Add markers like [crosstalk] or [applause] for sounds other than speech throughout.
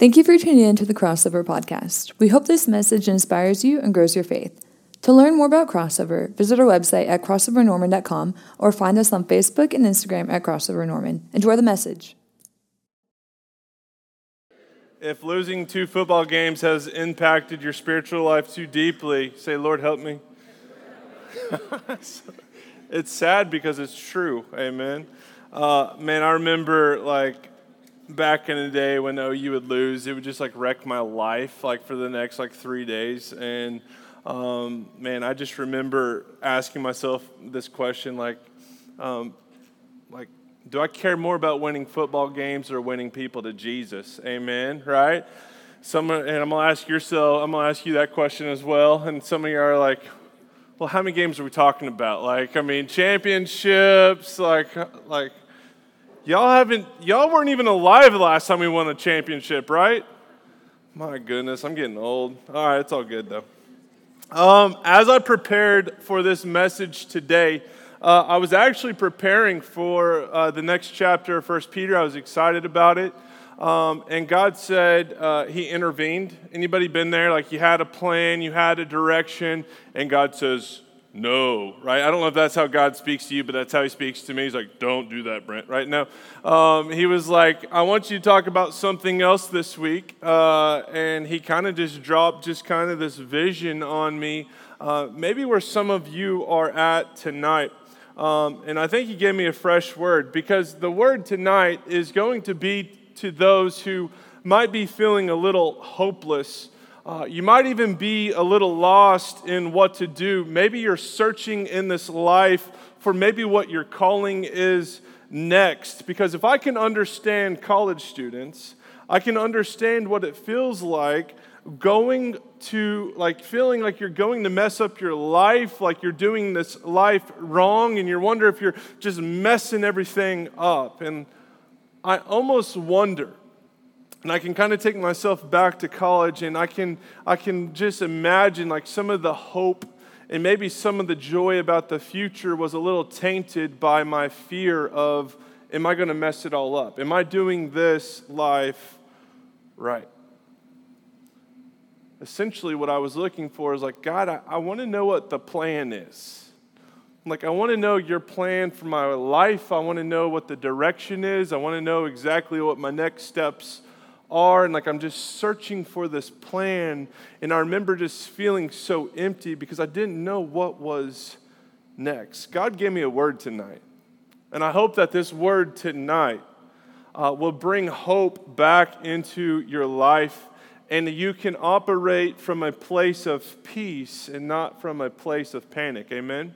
Thank you for tuning in to the Crossover Podcast. We hope this message inspires you and grows your faith. To learn more about Crossover, visit our website at crossovernorman.com or find us on Facebook and Instagram at crossovernorman. Enjoy the message. If losing two football games has impacted your spiritual life too deeply, say, Lord, help me. [laughs] it's sad because it's true. Amen. Uh, man, I remember like back in the day when OU would lose, it would just like wreck my life like for the next like three days. And um, man, I just remember asking myself this question like, um, like, do I care more about winning football games or winning people to Jesus? Amen. Right? Some, and I'm gonna ask yourself. I'm gonna ask you that question as well. And some of you are like, well, how many games are we talking about? Like, I mean, championships, like, like Y'all haven't, y'all weren't even alive the last time we won a championship, right? My goodness, I'm getting old. All right, it's all good though. Um, as I prepared for this message today, uh, I was actually preparing for uh, the next chapter of First Peter. I was excited about it. Um, and God said uh, He intervened. Anybody been there? Like you had a plan, you had a direction, and God says, no, right? I don't know if that's how God speaks to you, but that's how He speaks to me. He's like, don't do that, Brent, right? No. Um, he was like, I want you to talk about something else this week. Uh, and He kind of just dropped just kind of this vision on me, uh, maybe where some of you are at tonight. Um, and I think He gave me a fresh word because the word tonight is going to be to those who might be feeling a little hopeless uh, you might even be a little lost in what to do. Maybe you're searching in this life for maybe what your calling is next. Because if I can understand college students, I can understand what it feels like going to, like, feeling like you're going to mess up your life, like you're doing this life wrong, and you wonder if you're just messing everything up. And I almost wonder and I can kind of take myself back to college and I can, I can just imagine like some of the hope and maybe some of the joy about the future was a little tainted by my fear of, am I going to mess it all up? Am I doing this life right? Essentially, what I was looking for is like, God, I, I want to know what the plan is. Like, I want to know your plan for my life. I want to know what the direction is. I want to know exactly what my next steps are and like I'm just searching for this plan and I remember just feeling so empty because I didn't know what was next. God gave me a word tonight. And I hope that this word tonight uh, will bring hope back into your life and you can operate from a place of peace and not from a place of panic. Amen.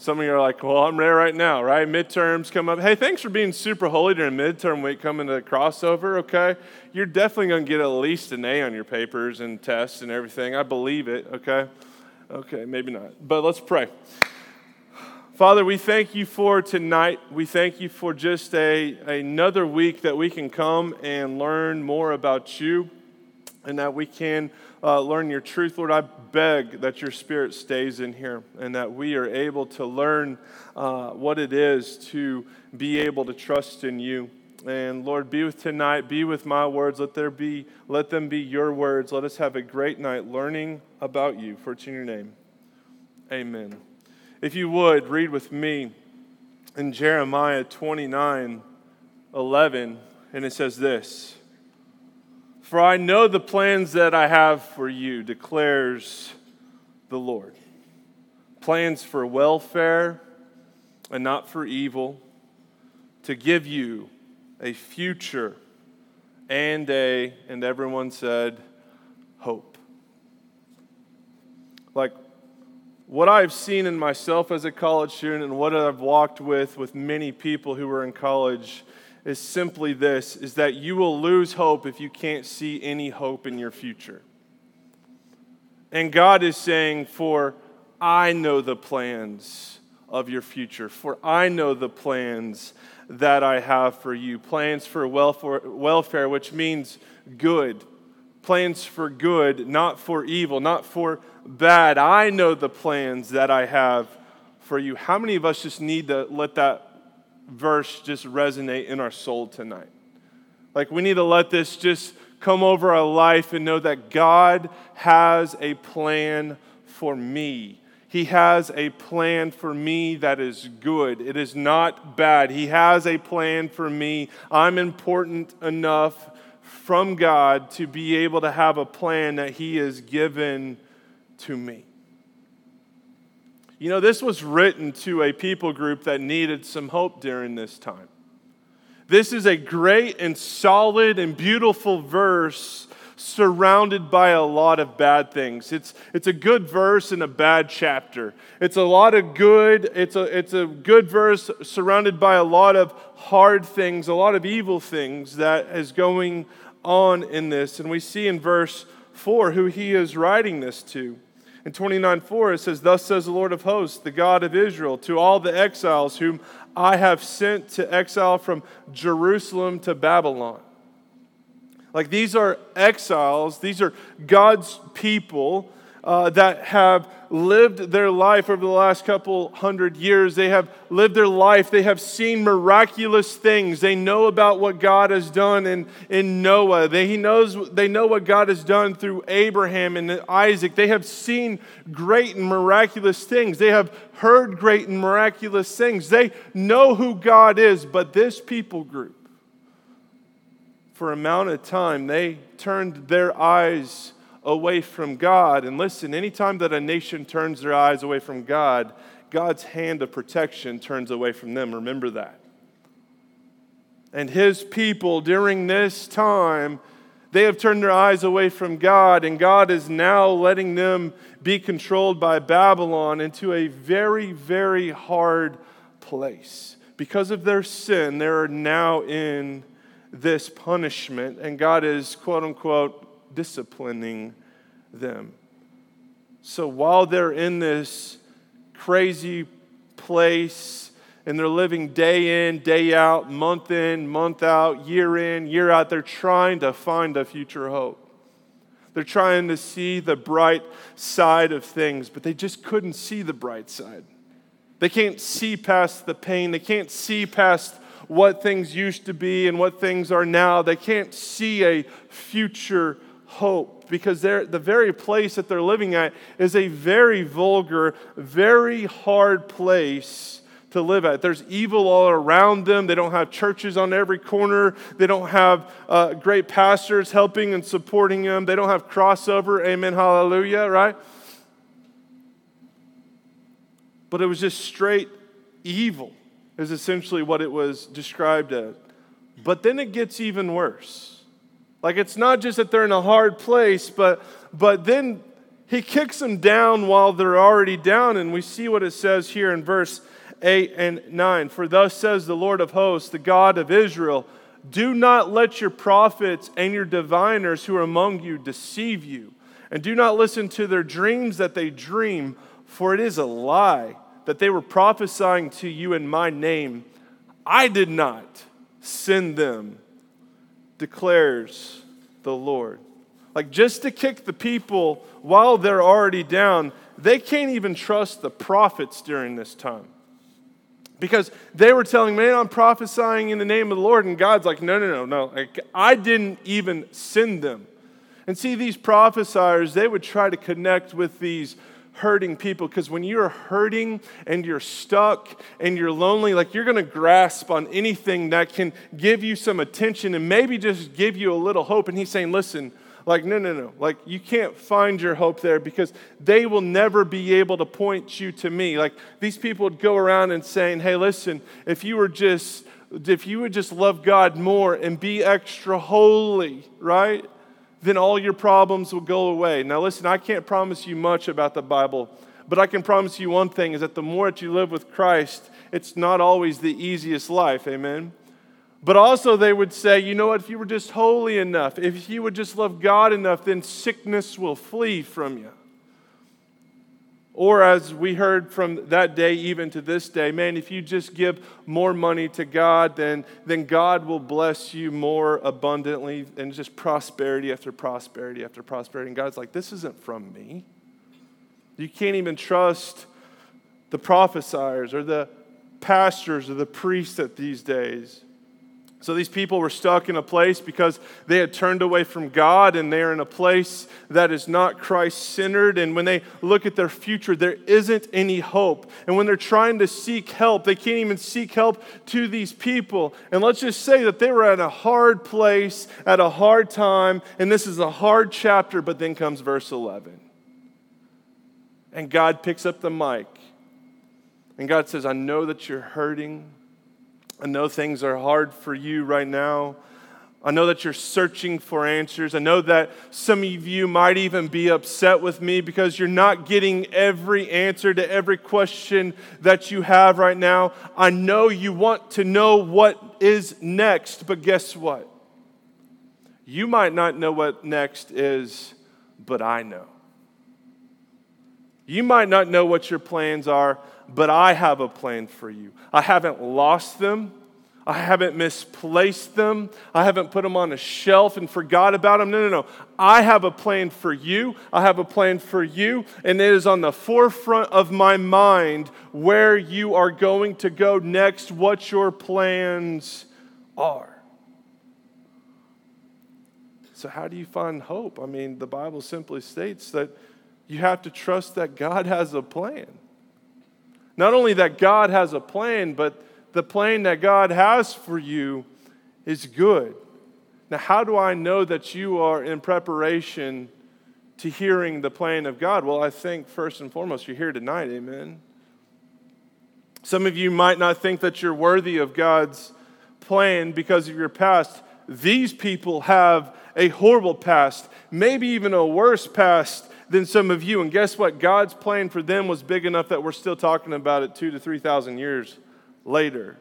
Some of you are like, well, I'm there right now, right? Midterms come up. Hey, thanks for being super holy during midterm week coming to the crossover, okay? You're definitely going to get at least an A on your papers and tests and everything. I believe it, okay? Okay, maybe not. But let's pray. Father, we thank you for tonight. We thank you for just a, another week that we can come and learn more about you and that we can uh, learn your truth. Lord, I beg that your spirit stays in here and that we are able to learn uh, what it is to be able to trust in you. And Lord, be with tonight, be with my words. Let there be, let them be your words. Let us have a great night learning about you. For it's in your name. Amen. If you would, read with me in Jeremiah 29 11, and it says this. For I know the plans that I have for you, declares the Lord. Plans for welfare and not for evil, to give you a future and a, and everyone said, hope. Like what I've seen in myself as a college student and what I've walked with with many people who were in college is simply this is that you will lose hope if you can't see any hope in your future. And God is saying, For I know the plans of your future, for I know the plans that I have for you plans for welfare, which means good. Plans for good, not for evil, not for bad. I know the plans that I have for you. How many of us just need to let that verse just resonate in our soul tonight. Like we need to let this just come over our life and know that God has a plan for me. He has a plan for me that is good. It is not bad. He has a plan for me. I'm important enough from God to be able to have a plan that He has given to me. You know, this was written to a people group that needed some hope during this time. This is a great and solid and beautiful verse surrounded by a lot of bad things. It's, it's a good verse in a bad chapter. It's a lot of good, it's a, it's a good verse surrounded by a lot of hard things, a lot of evil things that is going on in this. And we see in verse 4 who he is writing this to. In 29 4, it says, Thus says the Lord of hosts, the God of Israel, to all the exiles whom I have sent to exile from Jerusalem to Babylon. Like these are exiles, these are God's people uh, that have lived their life over the last couple hundred years. They have lived their life. They have seen miraculous things. They know about what God has done in, in Noah. They, he knows, they know what God has done through Abraham and Isaac. They have seen great and miraculous things. They have heard great and miraculous things. They know who God is, but this people group, for amount of time, they turned their eyes away from God. And listen, anytime that a nation turns their eyes away from God, God's hand of protection turns away from them. Remember that. And his people during this time, they have turned their eyes away from God, and God is now letting them be controlled by Babylon into a very, very hard place. Because of their sin, they're now in this punishment, and God is, quote unquote, disciplining them. So while they're in this crazy place and they're living day in, day out, month in, month out, year in, year out, they're trying to find a future hope. They're trying to see the bright side of things, but they just couldn't see the bright side. They can't see past the pain. They can't see past what things used to be and what things are now. They can't see a future hope because they're, the very place that they're living at is a very vulgar, very hard place to live at. There's evil all around them. They don't have churches on every corner. They don't have uh, great pastors helping and supporting them. They don't have crossover. Amen. Hallelujah. Right? But it was just straight evil, is essentially what it was described as. But then it gets even worse. Like it's not just that they're in a hard place, but but then he kicks them down while they're already down, and we see what it says here in verse 8 and 9. For thus says the Lord of hosts, the God of Israel, do not let your prophets and your diviners who are among you deceive you, and do not listen to their dreams that they dream, for it is a lie that they were prophesying to you in my name. I did not send them declares the Lord. Like just to kick the people while they're already down, they can't even trust the prophets during this time. Because they were telling, man, I'm prophesying in the name of the Lord. And God's like, no, no, no, no. Like, I didn't even send them. And see, these prophesiers, they would try to connect with these hurting people because when you're hurting and you're stuck and you're lonely, like you're going to grasp on anything that can give you some attention and maybe just give you a little hope. And he's saying, listen, like, no, no, no. Like, you can't find your hope there because they will never be able to point you to me. Like, these people would go around and saying, hey, listen, if you were just, if you would just love God more and be extra holy, right? Then all your problems will go away. Now, listen, I can't promise you much about the Bible, but I can promise you one thing is that the more that you live with Christ, it's not always the easiest life. Amen. But also, they would say, you know what, if you were just holy enough, if you would just love God enough, then sickness will flee from you. Or, as we heard from that day even to this day, man, if you just give more money to God, then, then God will bless you more abundantly and just prosperity after prosperity after prosperity. And God's like, this isn't from me. You can't even trust the prophesiers or the pastors or the priests at these days. So these people were stuck in a place because they had turned away from God and they're in a place that is not Christ centered. And when they look at their future, there isn't any hope. And when they're trying to seek help, they can't even seek help to these people. And let's just say that they were at a hard place, at a hard time. And this is a hard chapter, but then comes verse 11. And God picks up the mic. And God says, I know that you're hurting. I know things are hard for you right now. I know that you're searching for answers. I know that some of you might even be upset with me because you're not getting every answer to every question that you have right now. I know you want to know what is next, but guess what? You might not know what next is, but I know. You might not know what your plans are, but I have a plan for you. I haven't lost them. I haven't misplaced them. I haven't put them on a shelf and forgot about them. No, no, no. I have a plan for you. I have a plan for you. And it is on the forefront of my mind where you are going to go next, what your plans are. So, how do you find hope? I mean, the Bible simply states that you have to trust that God has a plan. Not only that God has a plan, but the plan that God has for you is good. Now, how do I know that you are in preparation to hearing the plan of God? Well, I think first and foremost, you're here tonight, amen. Some of you might not think that you're worthy of God's plan because of your past. These people have a horrible past, maybe even a worse past than some of you. And guess what? God's plan for them was big enough that we're still talking about it two to 3,000 years later.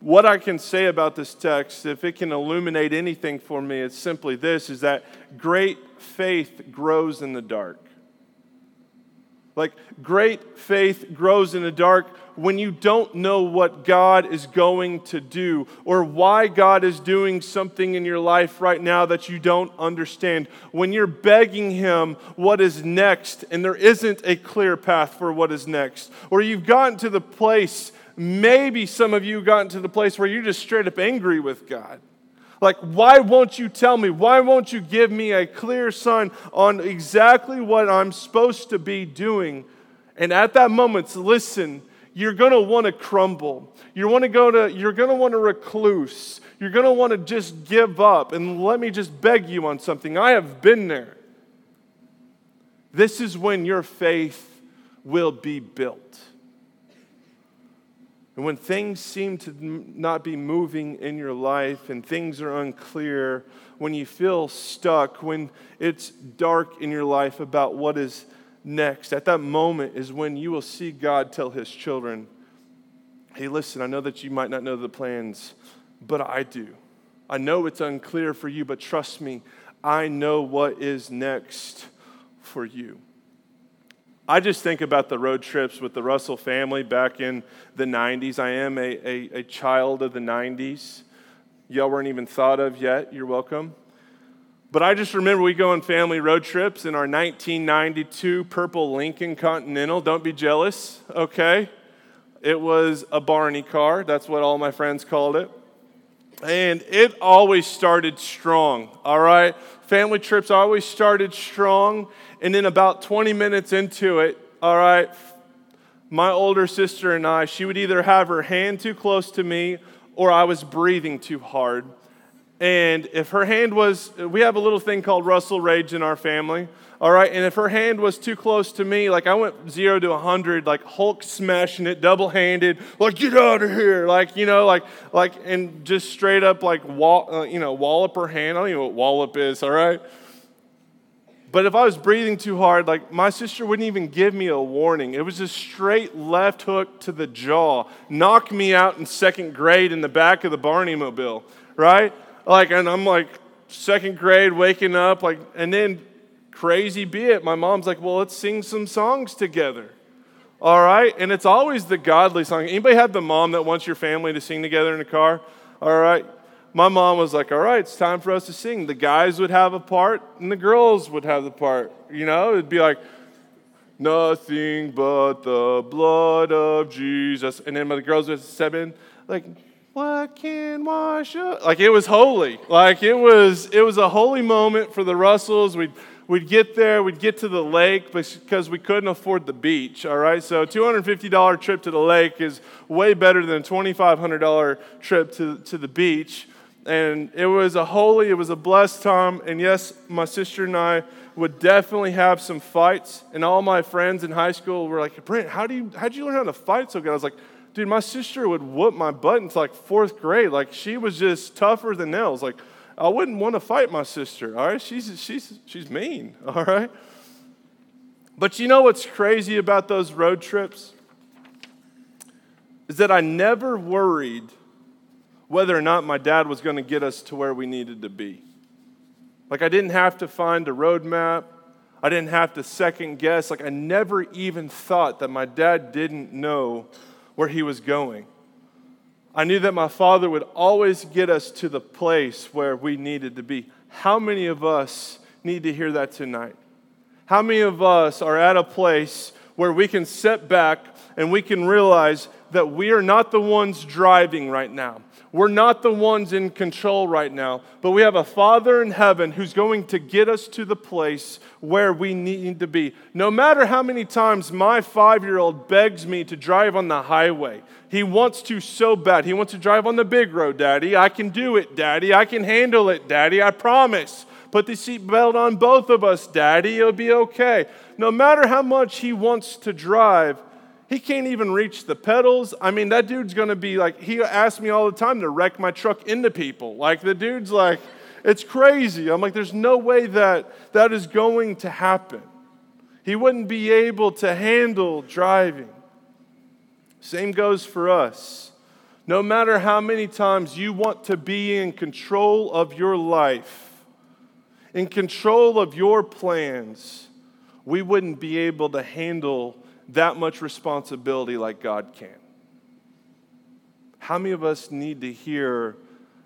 What I can say about this text, if it can illuminate anything for me, it's simply this is that great faith grows in the dark. Like great faith grows in the dark when you don't know what God is going to do or why God is doing something in your life right now that you don't understand. When you're begging Him what is next and there isn't a clear path for what is next, or you've gotten to the place, maybe some of you gotten to the place where you're just straight up angry with God. Like, why won't you tell me? Why won't you give me a clear sign on exactly what I'm supposed to be doing? And at that moment, listen, you're going to want to crumble. You want to go to you're going to want to recluse. You're going to want to just give up and let me just beg you on something. I have been there. This is when your faith will be built. And when things seem to not be moving in your life and things are unclear, when you feel stuck, when it's dark in your life about what is next, at that moment is when you will see God tell his children, Hey, listen, I know that you might not know the plans, but I do. I know it's unclear for you, but trust me, I know what is next for you. I just think about the road trips with the Russell family back in the 90s. I am a, a, a child of the 90s. Y'all weren't even thought of yet. You're welcome. But I just remember we go on family road trips in our 1992 purple Lincoln Continental. Don't be jealous, okay? It was a Barney car. That's what all my friends called it. And it always started strong, all right? Family trips always started strong. And then about 20 minutes into it, all right, my older sister and I, she would either have her hand too close to me or I was breathing too hard. And if her hand was, we have a little thing called Russell Rage in our family, all right? And if her hand was too close to me, like I went zero to 100, like Hulk smashing it, double handed, like, get out of here, like, you know, like, like, and just straight up, like, wall, uh, you know, wallop her hand. I don't even know what wallop is, all right? But if I was breathing too hard, like my sister wouldn't even give me a warning. It was a straight left hook to the jaw, knock me out in second grade in the back of the Barney mobile, right? like, and I'm like second grade, waking up, like, and then crazy be it, my mom's like, well, let's sing some songs together. All right, and it's always the godly song. Anybody have the mom that wants your family to sing together in the car? All right, my mom was like, all right, it's time for us to sing. The guys would have a part, and the girls would have the part. You know, it'd be like, nothing but the blood of Jesus. And then the girls would step in, like, what can wash up? Like it was holy. Like it was it was a holy moment for the Russells. We'd we'd get there, we'd get to the lake because we couldn't afford the beach, all right? So $250 trip to the lake is way better than a $2,500 trip to, to the beach. And it was a holy, it was a blessed time. And yes, my sister and I would definitely have some fights. And all my friends in high school were like, Brent, how do you, how'd you learn how to fight so good? I was like, dude, my sister would whoop my butt until like fourth grade. Like she was just tougher than nails. Like I wouldn't want to fight my sister. All right, she's she's she's mean. [laughs] All right. But you know what's crazy about those road trips? Is that I never worried whether or not my dad was going to get us to where we needed to be. Like I didn't have to find a roadmap. I didn't have to second guess. Like I never even thought that my dad didn't know where he was going. I knew that my father would always get us to the place where we needed to be. How many of us need to hear that tonight? How many of us are at a place where we can sit back and we can realize that we are not the ones driving right now? We're not the ones in control right now, but we have a Father in heaven who's going to get us to the place where we need to be. No matter how many times my five year old begs me to drive on the highway, he wants to so bad. He wants to drive on the big road, Daddy. I can do it, Daddy. I can handle it, Daddy. I promise. Put the seatbelt on both of us, Daddy. It'll be okay. No matter how much he wants to drive, he can't even reach the pedals. I mean, that dude's gonna be like, he asks me all the time to wreck my truck into people. Like, the dude's like, it's crazy. I'm like, there's no way that that is going to happen. He wouldn't be able to handle driving. Same goes for us. No matter how many times you want to be in control of your life, in control of your plans, we wouldn't be able to handle that much responsibility like God can. How many of us need to hear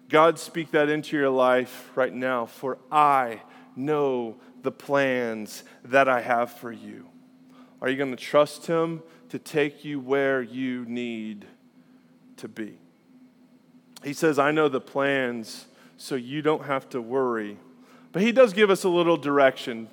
God speak that into your life right now? For I know the plans that I have for you. Are you going to trust Him to take you where you need to be? He says, I know the plans, so you don't have to worry. But He does give us a little direction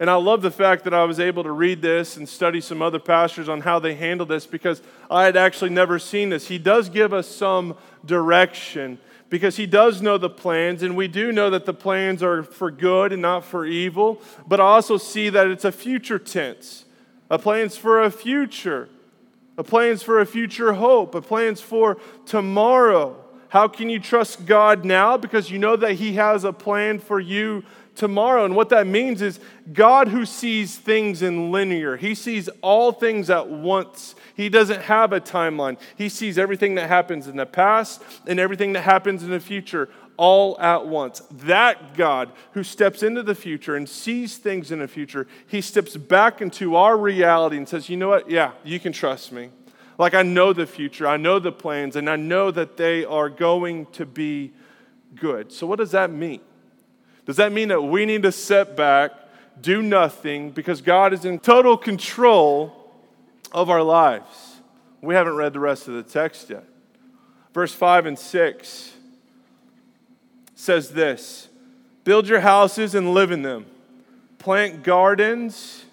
and I love the fact that I was able to read this and study some other pastors on how they handle this because I had actually never seen this. He does give us some direction because he does know the plans, and we do know that the plans are for good and not for evil. But I also see that it's a future tense. A plan's for a future, a plan's for a future hope, a plan's for tomorrow. How can you trust God now? Because you know that He has a plan for you tomorrow. And what that means is God who sees things in linear, He sees all things at once. He doesn't have a timeline. He sees everything that happens in the past and everything that happens in the future all at once. That God who steps into the future and sees things in the future, He steps back into our reality and says, You know what? Yeah, you can trust me. Like, I know the future, I know the plans, and I know that they are going to be good. So, what does that mean? Does that mean that we need to sit back, do nothing, because God is in total control of our lives? We haven't read the rest of the text yet. Verse 5 and 6 says this Build your houses and live in them, plant gardens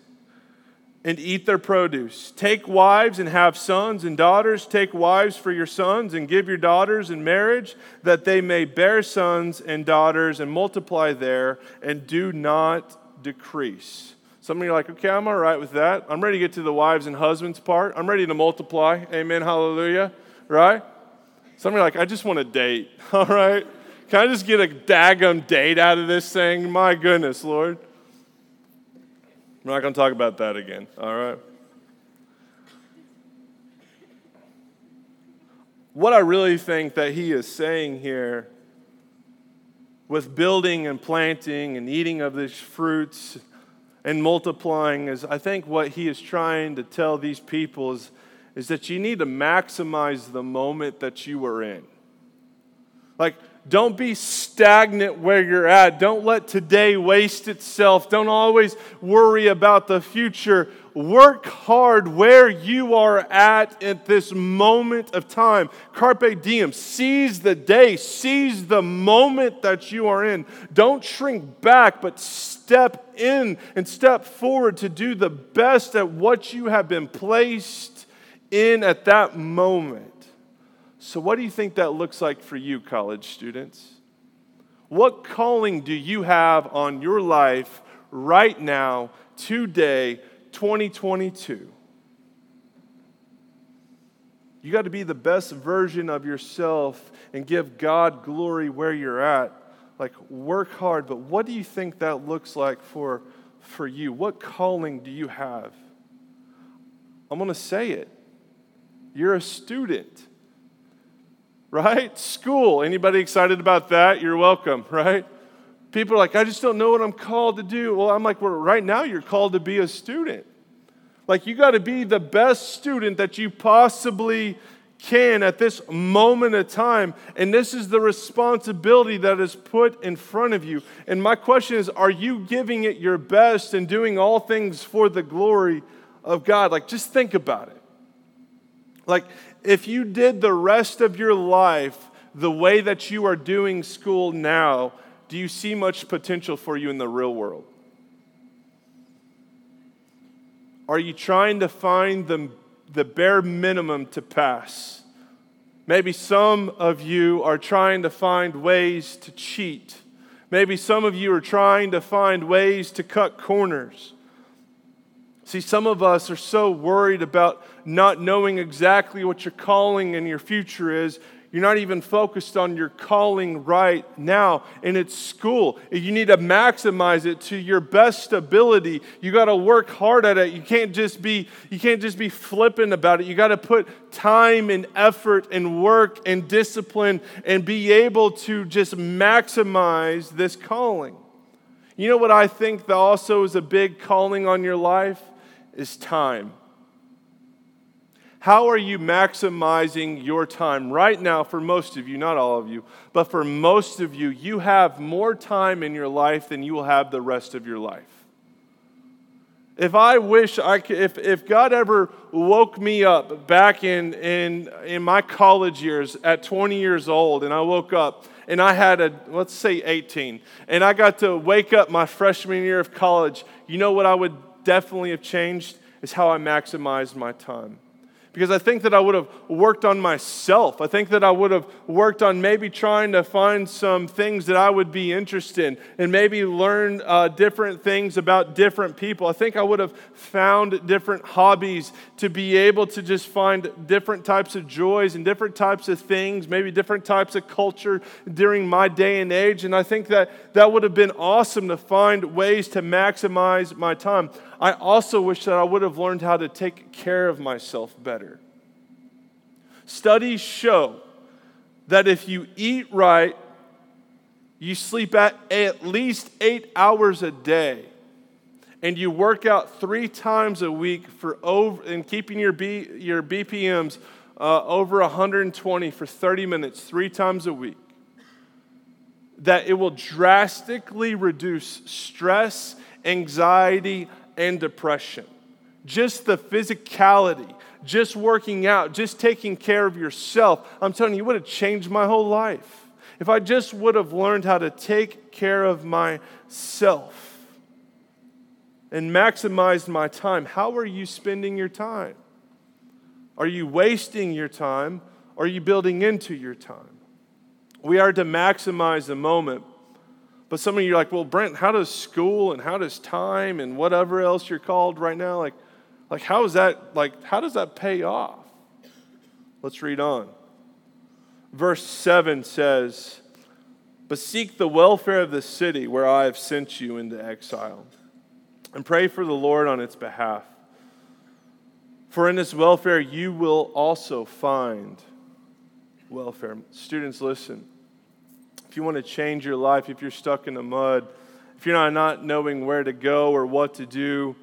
and eat their produce. Take wives and have sons and daughters. Take wives for your sons and give your daughters in marriage, that they may bear sons and daughters and multiply there and do not decrease. Some of you are like, okay, I'm all right with that. I'm ready to get to the wives and husbands part. I'm ready to multiply. Amen, hallelujah. Right? Some of you are like, I just want a date. [laughs] All right? Can I just get a daggum date out of this thing? My goodness, Lord. We're not going to talk about that again, all right? What I really think that he is saying here with building and planting and eating of these fruits and multiplying is I think what he is trying to tell these people is, is that you need to maximize the moment that you are in. Like, don't be stagnant where you're at. Don't let today waste itself. Don't always worry about the future. Work hard where you are at at this moment of time. Carpe diem. Seize the day. Seize the moment that you are in. Don't shrink back, but step in and step forward to do the best at what you have been placed in at that moment. So, what do you think that looks like for you, college students? What calling do you have on your life right now, today? 2022. You got to be the best version of yourself and give God glory where you're at. Like, work hard, but what do you think that looks like for, for you? What calling do you have? I'm going to say it. You're a student, right? School. Anybody excited about that? You're welcome, right? People are like, I just don't know what I'm called to do. Well, I'm like, well, right now you're called to be a student. Like, you got to be the best student that you possibly can at this moment of time. And this is the responsibility that is put in front of you. And my question is are you giving it your best and doing all things for the glory of God? Like, just think about it. Like, if you did the rest of your life the way that you are doing school now, do you see much potential for you in the real world? Are you trying to find the, the bare minimum to pass? Maybe some of you are trying to find ways to cheat. Maybe some of you are trying to find ways to cut corners. See, some of us are so worried about not knowing exactly what your calling and your future is, you're not even focused on your calling right now, and it's school. You need to maximize it to your best ability. You got to work hard at it. You can't just be you can't just be flippant about it. You got to put time and effort and work and discipline and be able to just maximize this calling. You know what I think that also is a big calling on your life is time. How are you maximizing your time right now for most of you, not all of you, but for most of you, you have more time in your life than you will have the rest of your life. If I wish I could, if, if God ever woke me up back in, in, in my college years at 20 years old, and I woke up and I had a, let's say 18, and I got to wake up my freshman year of college, you know what I would definitely have changed? Is how I maximized my time because I think that I would have worked on myself. I think that I would have worked on maybe trying to find some things that I would be interested in and maybe learn uh, different things about different people. I think I would have found different hobbies to be able to just find different types of joys and different types of things, maybe different types of culture during my day and age. And I think that that would have been awesome to find ways to maximize my time. I also wish that I would have learned how to take care of myself better. Studies show that if you eat right, you sleep at at least eight hours a day, and you work out three times a week for over and keeping your B, your BPMs uh, over 120 for 30 minutes, three times a week, that it will drastically reduce stress, anxiety, and depression. Just the physicality, just working out, just taking care of yourself. I'm telling you, it would have changed my whole life. If I just would have learned how to take care of myself and maximize my time, how are you spending your time? Are you wasting your time? Are you building into your time? We are to maximize the moment but some of you are like, well, Brent, how does school and how does time and whatever else you're called right now, like, like how is that, like, how does that pay off? Let's read on. Verse 7 says, But seek the welfare of the city where I have sent you into exile, and pray for the Lord on its behalf. For in its welfare you will also find welfare. Students, listen if you want to change your life, if you're stuck in the mud, if you're not, not knowing where to go or what to do,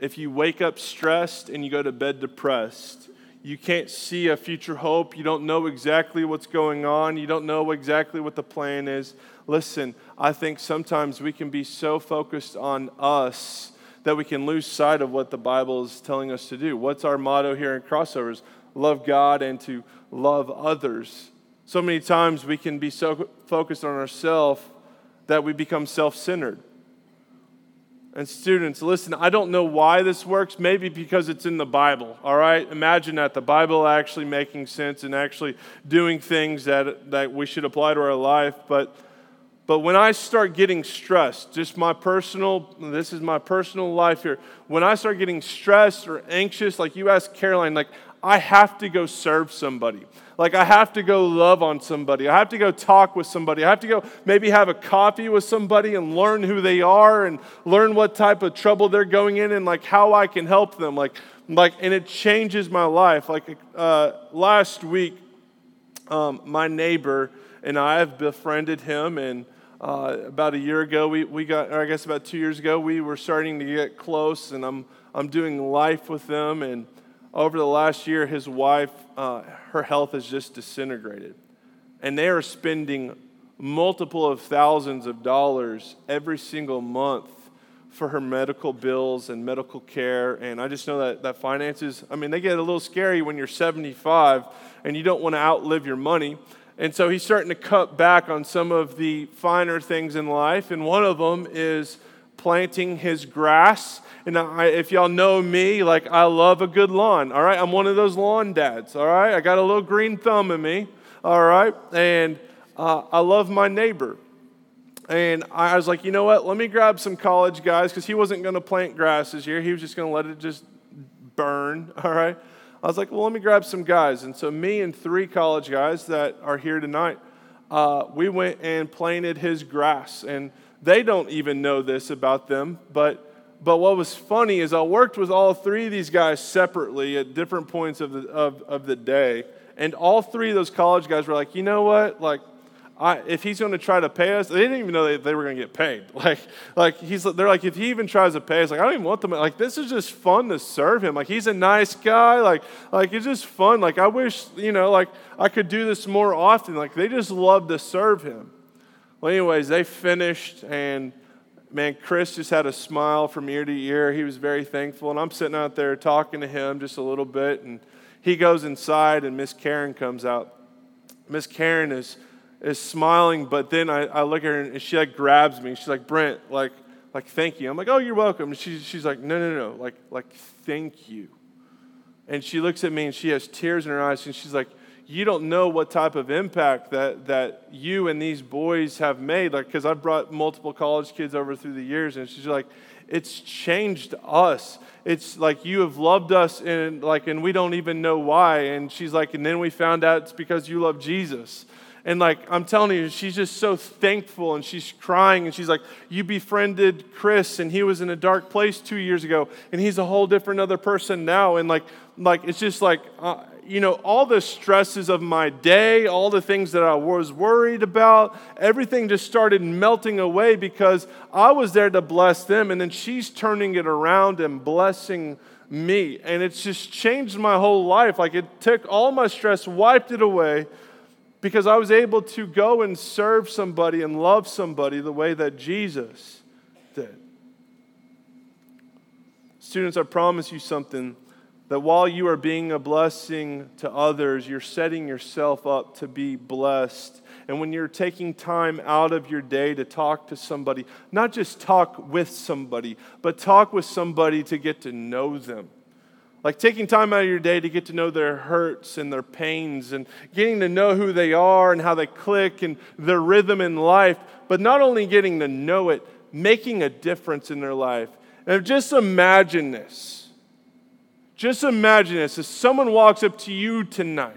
if you wake up stressed and you go to bed depressed, you can't see a future hope, you don't know exactly what's going on, you don't know exactly what the plan is. Listen, I think sometimes we can be so focused on us that we can lose sight of what the Bible is telling us to do. What's our motto here in Crossovers? Love God and to love others. So many times we can be so focused on ourselves that we become self centered. And students, listen, I don't know why this works. Maybe because it's in the Bible, all right? Imagine that the Bible actually making sense and actually doing things that, that we should apply to our life. But, but when I start getting stressed, just my personal, this is my personal life here. When I start getting stressed or anxious, like you asked Caroline, like I have to go serve somebody. Like, I have to go love on somebody. I have to go talk with somebody. I have to go maybe have a coffee with somebody and learn who they are and learn what type of trouble they're going in and like how I can help them. Like, like and it changes my life. Like, uh, last week, um, my neighbor and I have befriended him and uh, about a year ago, we, we got, or I guess about two years ago, we were starting to get close, and I'm, I'm doing life with them. And over the last year, his wife, uh, her health has just disintegrated. And they are spending multiple of thousands of dollars every single month for her medical bills and medical care. And I just know that, that finances, I mean, they get a little scary when you're 75 and you don't want to outlive your money. And so he's starting to cut back on some of the finer things in life. And one of them is planting his grass. And I, if y'all know me, like I love a good lawn, all right? I'm one of those lawn dads, all right? I got a little green thumb in me, all right? And uh, I love my neighbor. And I was like, you know what? Let me grab some college guys because he wasn't going to plant grass this year. He was just going to let it just burn, [laughs] all right? I was like, well, let me grab some guys. And so, me and three college guys that are here tonight, uh, we went and planted his grass. And they don't even know this about them, but but what was funny is I worked with all three of these guys separately at different points of the, of, of the day. And all three of those college guys were like, you know what? Like, I, if he's going to try to pay us, they didn't even know they, they were going to get paid. [laughs] Like, like he's, they're like, if he even tries to pay us, like, I don't even want them. Like, this is just fun to serve him. Like, he's a nice guy. Like, like it's just fun. Like, I wish, you know, like I could do this more often. Like, they just love to serve him. Well, anyways, they finished, and man, Chris just had a smile from ear to ear. He was very thankful, and I'm sitting out there talking to him just a little bit, and he goes inside, and Miss Karen comes out. Miss Karen is is smiling, but then I, I look at her and she like grabs me. She's like, Brent, like, like thank you. I'm like, oh, you're welcome. She's she's like, no, no, no, like, like thank you. And she looks at me and she has tears in her eyes, and she's like, you don't know what type of impact that, that you and these boys have made. Like, because I've brought multiple college kids over through the years, and she's like, it's changed us. It's like you have loved us, and like, and we don't even know why. And she's like, and then we found out it's because you love Jesus. And like, I'm telling you, she's just so thankful and she's crying and she's like, You befriended Chris and he was in a dark place two years ago and he's a whole different other person now. And like, like it's just like, uh, you know, all the stresses of my day, all the things that I was worried about, everything just started melting away because I was there to bless them. And then she's turning it around and blessing me. And it's just changed my whole life. Like it took all my stress, wiped it away because I was able to go and serve somebody and love somebody the way that Jesus did. Students, I promise you something that while you are being a blessing to others, you're setting yourself up to be blessed. And when you're taking time out of your day to talk to somebody, not just talk with somebody, but talk with somebody to get to know them. Like taking time out of your day to get to know their hurts and their pains and getting to know who they are and how they click and their rhythm in life, but not only getting to know it, making a difference in their life. And just imagine this just imagine this if someone walks up to you tonight.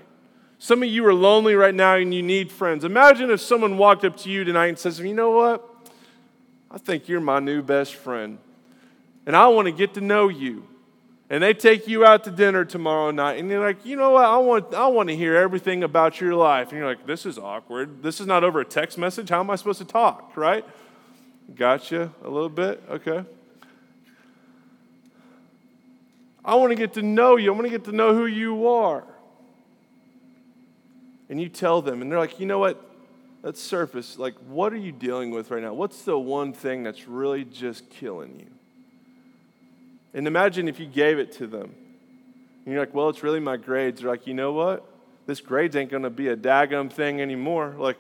Some of you are lonely right now and you need friends. Imagine if someone walked up to you tonight and says, You know what? I think you're my new best friend. And I want to get to know you. And they take you out to dinner tomorrow night, and you're like, you know what? I want, I want to hear everything about your life. And you're like, this is awkward. This is not over a text message. How am I supposed to talk, right? Gotcha a little bit? Okay. I want to get to know you. I want to get to know who you are. And you tell them, and they're like, you know what? Let's surface. Like, what are you dealing with right now? What's the one thing that's really just killing you? And imagine if you gave it to them. And you're like, well, it's really my grades. They're like, you know what? This grades ain't going to be a daggum thing anymore. Like,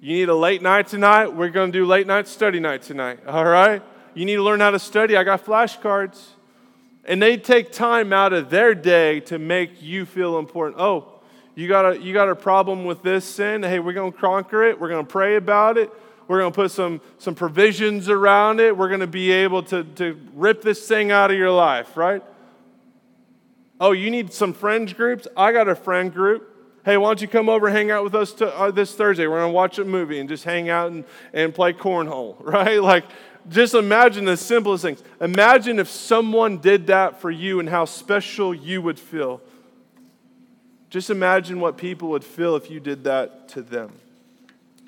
you need a late night tonight? We're going to do late night study night tonight. All right? You need to learn how to study. I got flashcards. And they take time out of their day to make you feel important. Oh, you got a, you got a problem with this sin? Hey, we're going to conquer it. We're going to pray about it. We're going to put some, some provisions around it. We're going to be able to, to rip this thing out of your life, right? Oh, you need some friends groups? I got a friend group. Hey, why don't you come over and hang out with us to, uh, this Thursday? We're going to watch a movie and just hang out and, and play cornhole, [laughs] right? Like, just imagine the simplest things. Imagine if someone did that for you and how special you would feel. Just imagine what people would feel if you did that to them.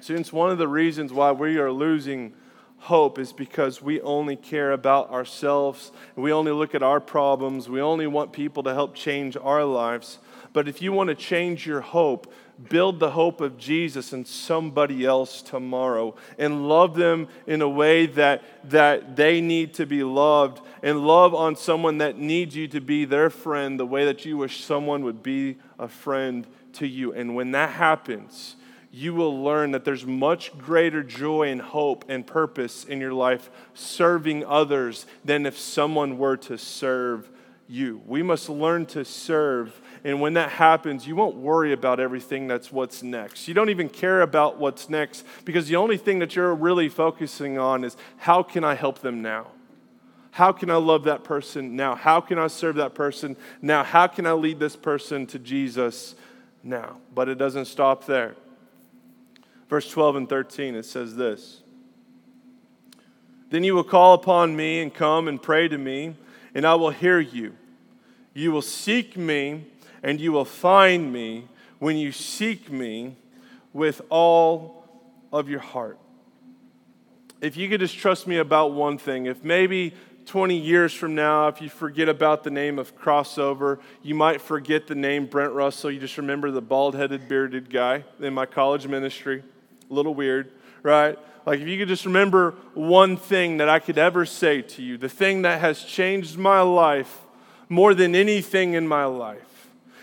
Since one of the reasons why we are losing hope is because we only care about ourselves, we only look at our problems, we only want people to help change our lives. But if you want to change your hope, build the hope of Jesus in somebody else tomorrow and love them in a way that, that they need to be loved and love on someone that needs you to be their friend the way that you wish someone would be a friend to you. And when that happens, you will learn that there's much greater joy and hope and purpose in your life serving others than if someone were to serve you. We must learn to serve. And when that happens, you won't worry about everything that's what's next. You don't even care about what's next because the only thing that you're really focusing on is how can I help them now? How can I love that person now? How can I serve that person now? How can I lead this person to Jesus now? But it doesn't stop there. Verse 12 and 13, it says this Then you will call upon me and come and pray to me, and I will hear you. You will seek me, and you will find me when you seek me with all of your heart. If you could just trust me about one thing, if maybe 20 years from now, if you forget about the name of crossover, you might forget the name Brent Russell. You just remember the bald headed, bearded guy in my college ministry a little weird, right? Like, if you could just remember one thing that I could ever say to you, the thing that has changed my life more than anything in my life,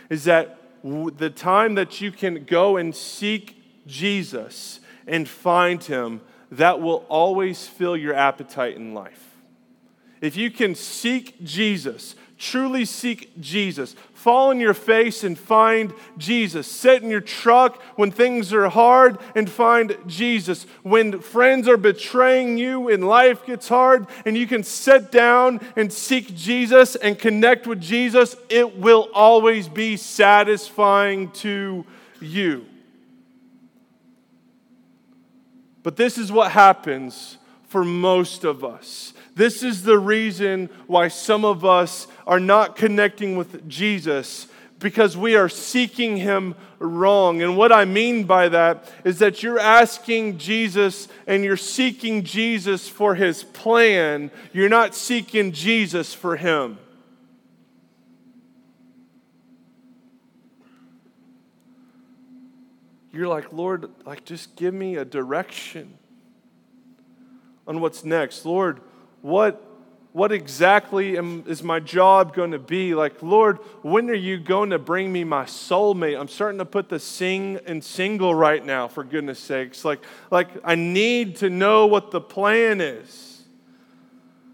is that the time that you can go and seek Jesus and find him, that will always fill your appetite in life. If you can seek Jesus, truly seek Jesus. Fall on your face and find Jesus. Sit in your truck when things are hard and find Jesus. When friends are betraying you and life gets hard and you can sit down and seek Jesus and connect with Jesus, it will always be satisfying to you. But this is what happens for most of us. This is the reason why some of us are not connecting with Jesus because we are seeking him wrong. And what I mean by that is that you're asking Jesus and you're seeking Jesus for his plan, you're not seeking Jesus for him. You're like, Lord, like just give me a direction on what's next. Lord, what what exactly am, is my job going to be? Like, Lord, when are you going to bring me my soulmate? I'm starting to put the sing and single right now, for goodness sakes. Like, like I need to know what the plan is.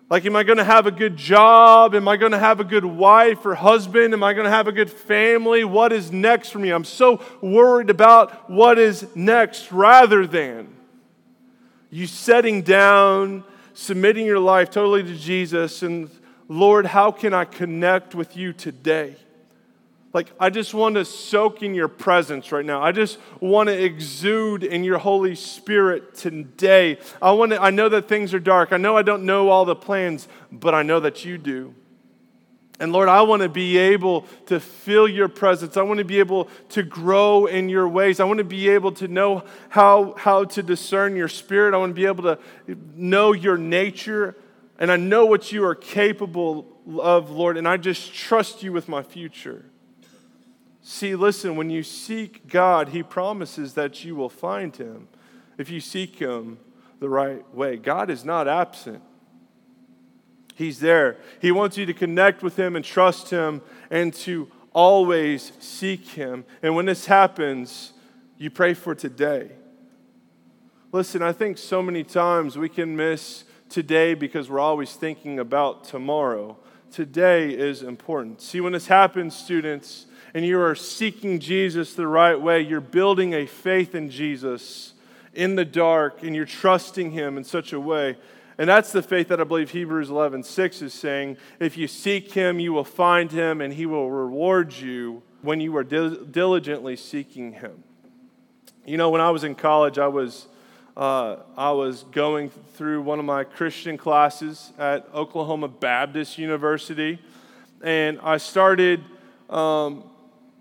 Like, am I going to have a good job? Am I going to have a good wife or husband? Am I going to have a good family? What is next for me? I'm so worried about what is next rather than you setting down submitting your life totally to Jesus and Lord, how can I connect with you today? Like, I just want to soak in your presence right now. I just want to exude in your Holy Spirit today. I, want to, I know that things are dark. I know I don't know all the plans, but I know that you do. And Lord, I want to be able to feel your presence. I want to be able to grow in your ways. I want to be able to know how, how to discern your spirit. I want to be able to know your nature. And I know what you are capable of, Lord. And I just trust you with my future. See, listen, when you seek God, He promises that you will find Him if you seek Him the right way. God is not absent. He's there. He wants you to connect with Him and trust Him and to always seek Him. And when this happens, you pray for today. Listen, I think so many times we can miss today because we're always thinking about tomorrow. Today is important. See, when this happens, students, and you are seeking Jesus the right way, you're building a faith in Jesus in the dark, and you're trusting Him in such a way and that's the faith that I believe Hebrews 11 6 is saying. If you seek him, you will find him, and he will reward you when you are diligently seeking him. You know, when I was in college, I was, uh, I was going through one of my Christian classes at Oklahoma Baptist University, and I started. Um,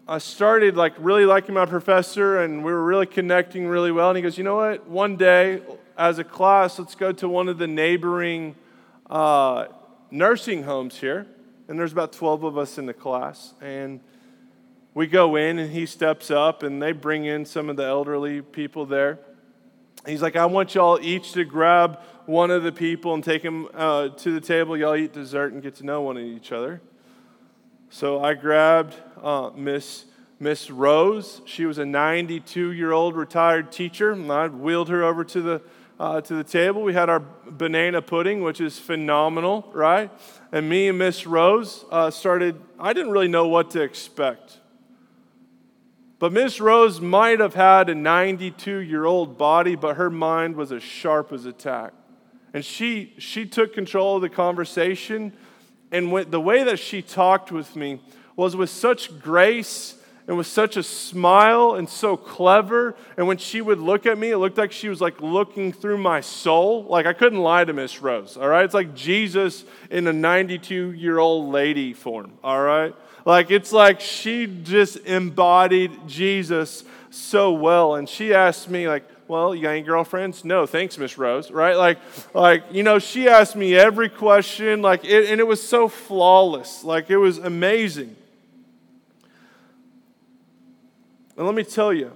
I started like really liking my professor and we were really connecting really well. And he goes, You know what? One day, as a class, let's go to one of the neighboring uh, nursing homes here. And there's about 12 of us in the class. And we go in, and he steps up, and they bring in some of the elderly people there. He's like, I want y'all each to grab one of the people and take them uh, to the table. Y'all eat dessert and get to know one of each other. So I grabbed uh, Miss Miss Rose. She was a 92 year old retired teacher, and I wheeled her over to the uh, to the table. We had our banana pudding, which is phenomenal, right? And me and Miss Rose uh, started, I didn't really know what to expect. But Miss Rose might have had a 92 year old body, but her mind was as sharp as a tack. And she, she took control of the conversation. And the way that she talked with me was with such grace and with such a smile and so clever. And when she would look at me, it looked like she was like looking through my soul. Like I couldn't lie to Miss Rose, all right? It's like Jesus in a 92 year old lady form, all right? Like it's like she just embodied Jesus so well. And she asked me, like, well, you got any girlfriends? No, thanks, Miss Rose, right? Like, like, you know, she asked me every question, like, it, and it was so flawless. Like, it was amazing. And let me tell you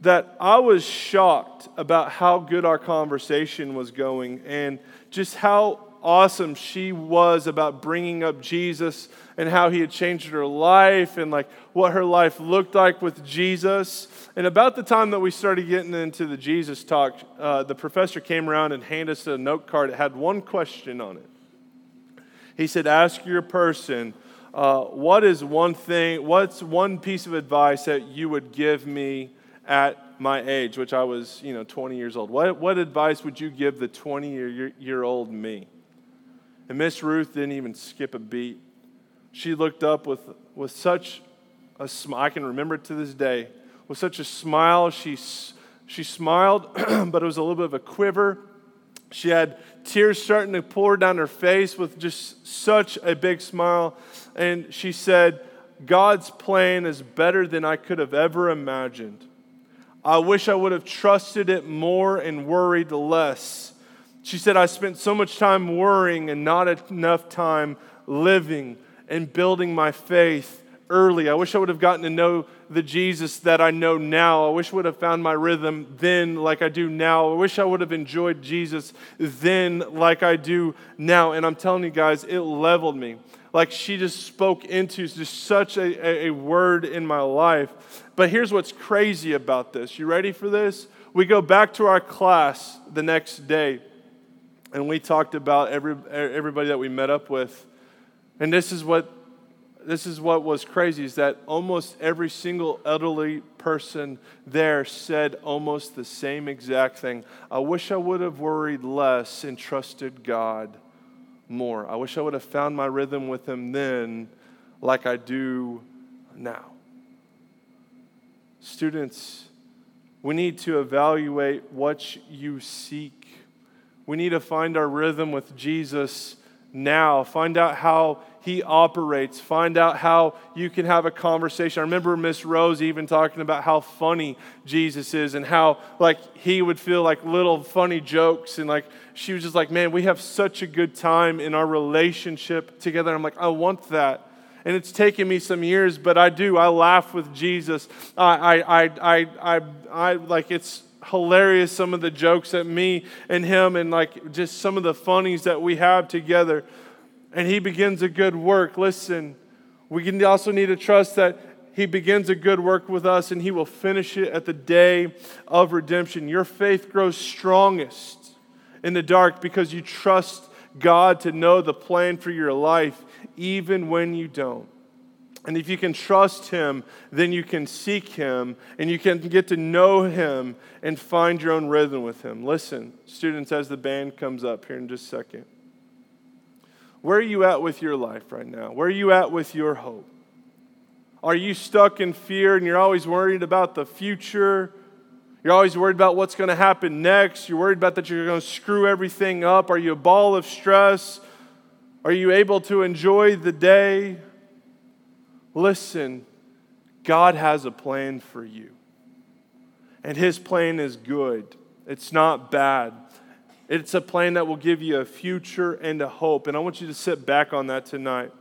that I was shocked about how good our conversation was going and just how awesome she was about bringing up Jesus and how he had changed her life and like what her life looked like with Jesus. And about the time that we started getting into the Jesus talk, uh, the professor came around and handed us a note card. It had one question on it. He said, Ask your person uh, what is one thing, what's one piece of advice that you would give me at my age, which I was, you know, 20 years old? What, what advice would you give the 20 year, year old me? And Miss Ruth didn't even skip a beat. She looked up with, with such a smile, I can remember it to this day, with such a smile. She, she smiled, [clears throat] but it was a little bit of a quiver. She had tears starting to pour down her face with just such a big smile and she said, God's plan is better than I could have ever imagined. I wish I would have trusted it more and worried less. She said, I spent so much time worrying and not enough time living and building my faith early. I wish I would have gotten to know the Jesus that I know now. I wish I would have found my rhythm then like I do now. I wish I would have enjoyed Jesus then like I do now. And I'm telling you guys, it leveled me like she just spoke into just such a, a, word in my life. But here's what's crazy about this. You ready for this? We go back to our class the next day, and we talked about every, everybody that we met up with. And this is what this is what was crazy is that almost every single elderly person there said almost the same exact thing. I wish I would have worried less and trusted God more. I wish I would have found my rhythm with Him then like I do now. Students, we need to evaluate what you seek. We need to find our rhythm with Jesus now. Find out how he operates. Find out how you can have a conversation. I remember Miss Rose even talking about how funny Jesus is and how like he would feel like little funny jokes and like she was just like, "Man, we have such a good time in our relationship together." I'm like, "I want that." and it's taken me some years, but I do. I laugh with Jesus. I, I, I, I, I, I, like it's hilarious some of the jokes that me and him and like just some of the funnies that we have together. And he begins a good work. Listen, we also need to trust that he begins a good work with us and he will finish it at the day of redemption. Your faith grows strongest in the dark because you trust God to know the plan for your life even when you don't. And if you can trust Him, then you can seek Him and you can get to know Him and find your own rhythm with Him. Listen, students, as the band comes up here in just a second, where are you at with your life right now? Where are you at with your hope? Are you stuck in fear and you're always worried about the future? You're always worried about what's going to happen next. You're worried about that you're going to screw everything up. Are you a ball of stress? Are you able to enjoy the day? Listen, God has a plan for you. And His plan is good, it's not bad. It's a plan that will give you a future and a hope. And I want you to sit back on that tonight.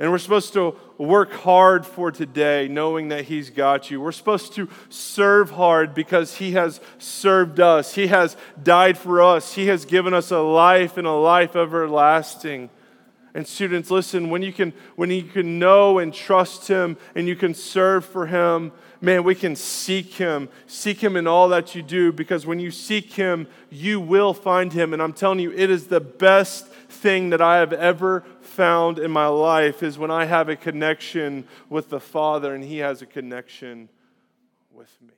And we're supposed to work hard for today, knowing that He's got you. We're supposed to serve hard because He has served us. He has died for us. He has given us a life and a life everlasting. And students, listen, when you can, when you can know and trust Him and you can serve for Him, man, we can seek Him. Seek Him in all that you do because when you seek Him, you will find Him. And I'm telling you, it is the best thing that I have ever found in my life is when I have a connection with the Father and He has a connection with me.